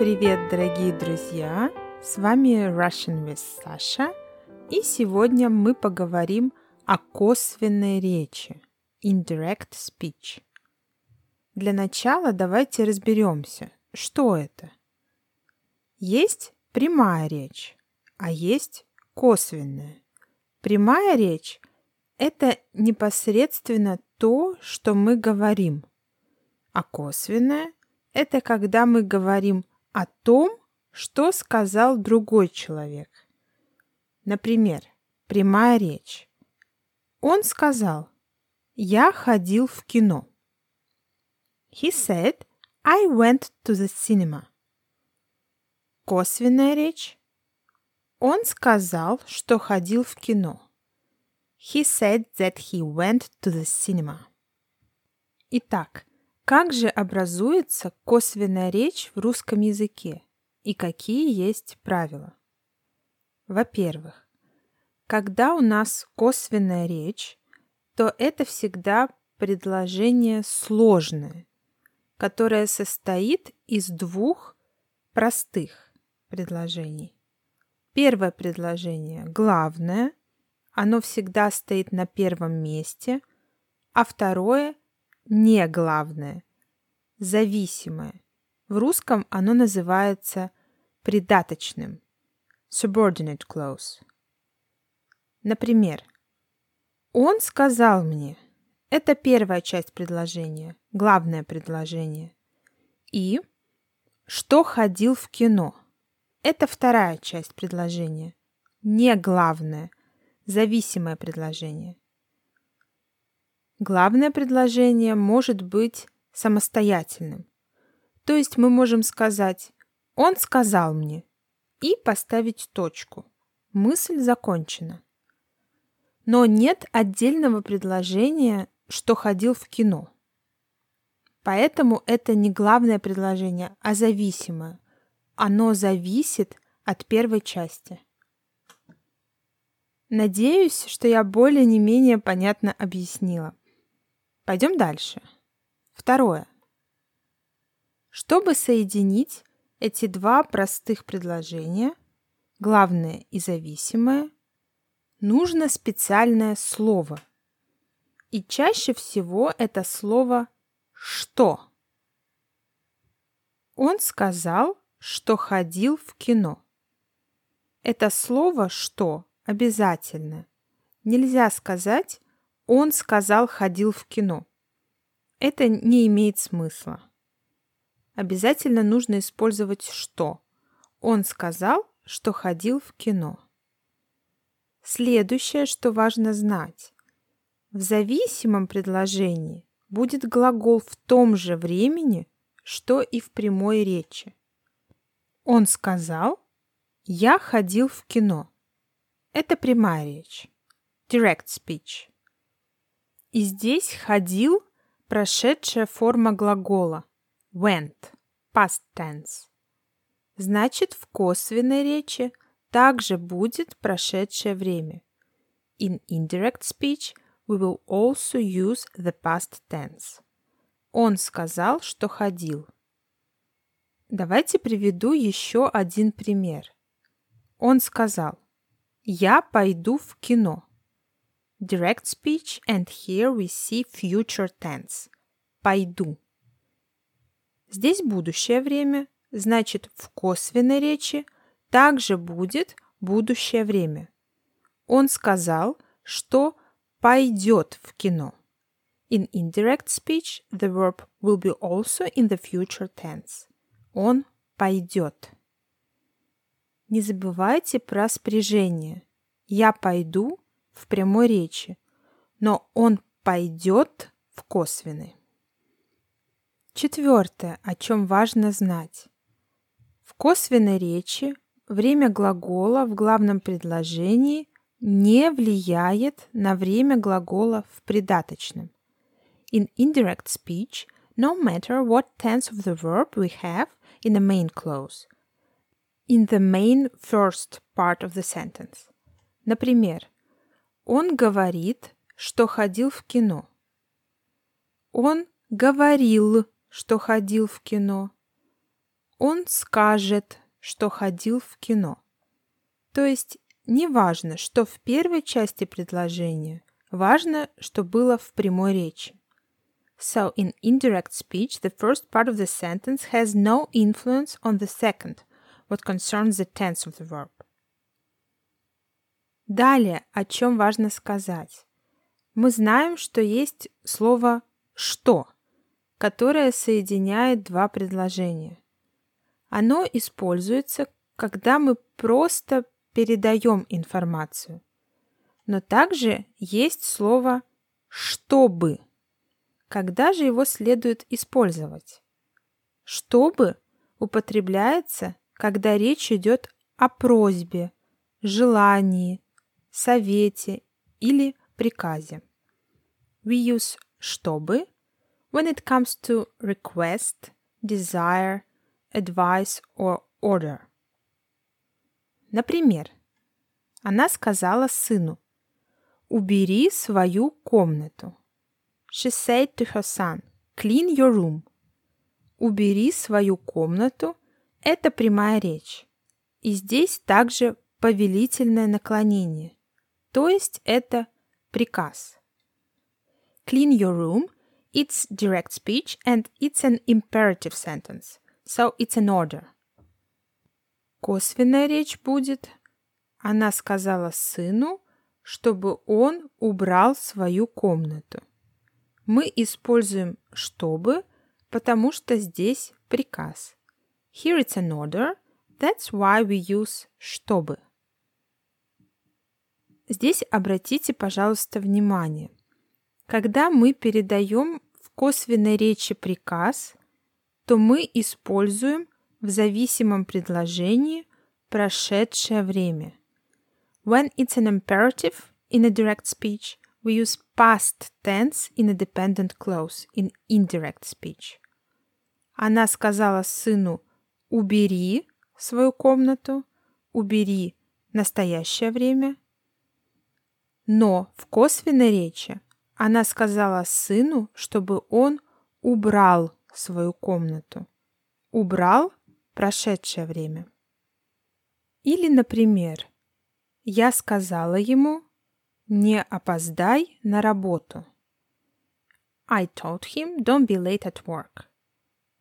Привет, дорогие друзья! С вами Russian with Sasha, и сегодня мы поговорим о косвенной речи, indirect speech. Для начала давайте разберемся, что это. Есть прямая речь, а есть косвенная. Прямая речь – это непосредственно то, что мы говорим, а косвенная – это когда мы говорим о том, что сказал другой человек. Например, прямая речь. Он сказал, я ходил в кино. He said, I went to the cinema. Косвенная речь. Он сказал, что ходил в кино. He said that he went to the cinema. Итак, как же образуется косвенная речь в русском языке и какие есть правила? Во-первых, когда у нас косвенная речь, то это всегда предложение сложное, которое состоит из двух простых предложений. Первое предложение главное, оно всегда стоит на первом месте, а второе не главное, зависимое. В русском оно называется придаточным, subordinate clause. Например, он сказал мне, это первая часть предложения, главное предложение. И что ходил в кино. Это вторая часть предложения, не главное, зависимое предложение. Главное предложение может быть самостоятельным. То есть мы можем сказать «он сказал мне» и поставить точку. Мысль закончена. Но нет отдельного предложения, что ходил в кино. Поэтому это не главное предложение, а зависимое. Оно зависит от первой части. Надеюсь, что я более не менее понятно объяснила. Пойдем дальше. Второе. Чтобы соединить эти два простых предложения, главное и зависимое, нужно специальное слово. И чаще всего это слово «что». Он сказал, что ходил в кино. Это слово «что» обязательно. Нельзя сказать он сказал, ходил в кино. Это не имеет смысла. Обязательно нужно использовать что. Он сказал, что ходил в кино. Следующее, что важно знать. В зависимом предложении будет глагол в том же времени, что и в прямой речи. Он сказал, я ходил в кино. Это прямая речь. Direct speech. И здесь ходил прошедшая форма глагола went, past tense. Значит, в косвенной речи также будет прошедшее время. In indirect speech we will also use the past tense. Он сказал, что ходил. Давайте приведу еще один пример. Он сказал, я пойду в кино direct speech, and here we see future tense. Пойду. Здесь будущее время, значит, в косвенной речи также будет будущее время. Он сказал, что пойдет в кино. In indirect speech, the verb will be also in the future tense. Он пойдет. Не забывайте про спряжение. Я пойду в прямой речи, но он пойдет в косвенной. Четвертое, о чем важно знать. В косвенной речи время глагола в главном предложении не влияет на время глагола в придаточном. In indirect speech, no matter what tense of the verb we have in the main clause, in the main first part of the sentence. Например, он говорит, что ходил в кино. Он говорил, что ходил в кино. он скажет, что ходил в кино. То есть неважно, что в первой части предложения, важно, что было в прямой речи. So in indirect speech, the first part of the sentence has no influence on the second, what concerns the tense of the verb. Далее, о чем важно сказать. Мы знаем, что есть слово «что», которое соединяет два предложения. Оно используется, когда мы просто передаем информацию. Но также есть слово «чтобы», когда же его следует использовать? «Чтобы» употребляется, когда речь идет о просьбе, желании, совете или приказе. We use «чтобы» when it comes to request, desire, advice or order. Например, она сказала сыну «Убери свою комнату». She said to her son, clean your room. Убери свою комнату – это прямая речь. И здесь также повелительное наклонение, то есть это приказ. Clean your room – it's direct speech and it's an imperative sentence, so it's an order. Косвенная речь будет Она сказала сыну, чтобы он убрал свою комнату. Мы используем «чтобы», потому что здесь приказ. Here it's an order, that's why we use «чтобы». Здесь обратите, пожалуйста, внимание. Когда мы передаем в косвенной речи приказ, то мы используем в зависимом предложении прошедшее время. When it's an imperative in a direct speech, we use past tense in a dependent clause in indirect speech. Она сказала сыну «убери свою комнату», «убери» настоящее время. Но в косвенной речи она сказала сыну, чтобы он убрал свою комнату. Убрал прошедшее время. Или, например, я сказала ему не опоздай на работу. I told him don't be late at work.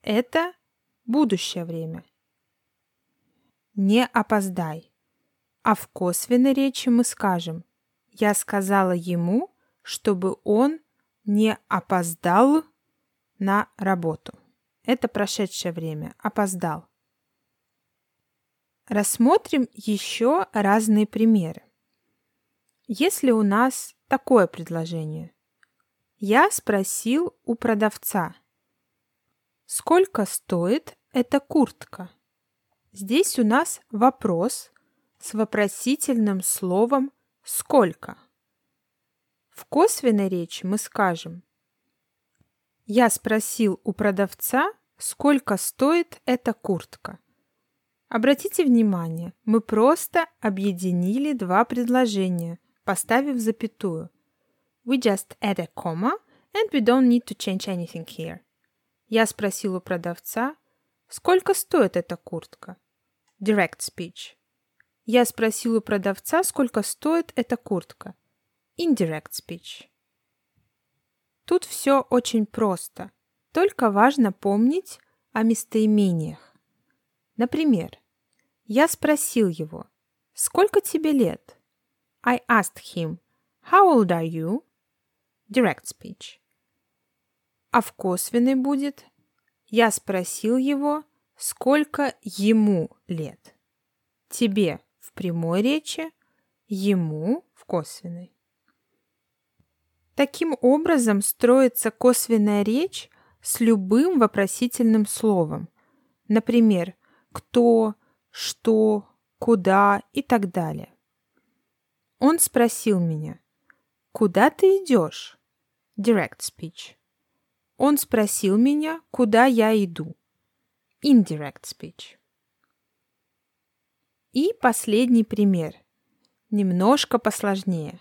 Это будущее время. Не опоздай. А в косвенной речи мы скажем «Я сказала ему, чтобы он не опоздал на работу». Это прошедшее время. Опоздал. Рассмотрим еще разные примеры. Если у нас такое предложение. Я спросил у продавца, сколько стоит эта куртка? Здесь у нас вопрос с вопросительным словом «сколько?». В косвенной речи мы скажем «Я спросил у продавца, сколько стоит эта куртка». Обратите внимание, мы просто объединили два предложения – поставив запятую. We just add a comma and we don't need to change anything here. Я спросил у продавца, сколько стоит эта куртка? Direct speech. Я спросил у продавца, сколько стоит эта куртка. Indirect speech. Тут все очень просто. Только важно помнить о местоимениях. Например, я спросил его, сколько тебе лет? I asked him, How old are you? Direct speech. А в косвенной будет Я спросил его, сколько ему лет. Тебе прямой речи, ему в косвенной. Таким образом строится косвенная речь с любым вопросительным словом. Например, кто, что, куда и так далее. Он спросил меня, «Куда ты идешь?» Direct speech. Он спросил меня, куда я иду. Indirect speech. И последний пример. Немножко посложнее.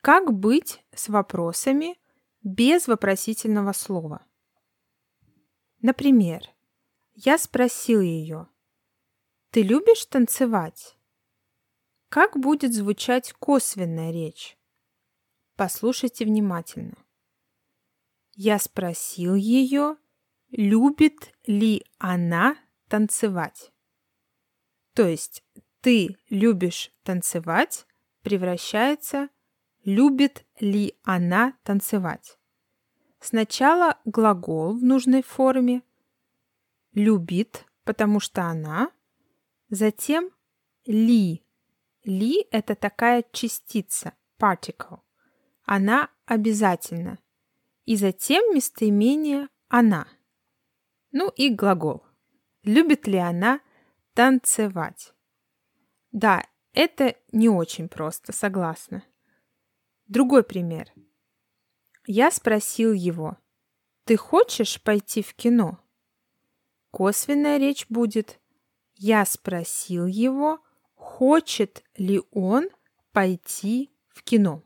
Как быть с вопросами без вопросительного слова? Например, Я спросил ее, «Ты любишь танцевать?» Как будет звучать косвенная речь? Послушайте внимательно. Я спросил ее, любит ли она танцевать. То есть «ты любишь танцевать» превращается «любит ли она танцевать». Сначала глагол в нужной форме, любит, потому что она, затем ли. Ли – это такая частица, particle. Она обязательно. И затем местоимение «она». Ну и глагол. Любит ли она танцевать? Да, это не очень просто, согласна. Другой пример. Я спросил его, «Ты хочешь пойти в кино?» Косвенная речь будет «Я спросил его, хочет ли он пойти в кино?»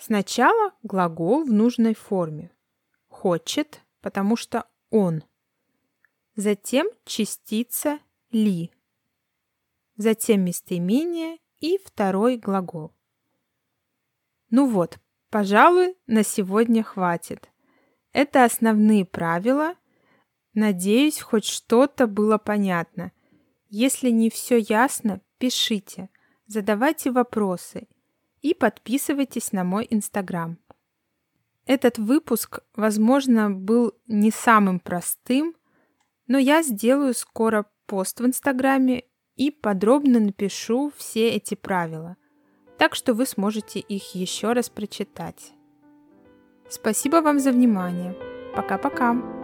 Сначала глагол в нужной форме. Хочет, потому что он. Затем частица ли. Затем местоимение и второй глагол. Ну вот, пожалуй, на сегодня хватит. Это основные правила. Надеюсь, хоть что-то было понятно. Если не все ясно, пишите, задавайте вопросы и подписывайтесь на мой инстаграм. Этот выпуск, возможно, был не самым простым, но я сделаю скоро пост в инстаграме и подробно напишу все эти правила, так что вы сможете их еще раз прочитать. Спасибо вам за внимание. Пока-пока.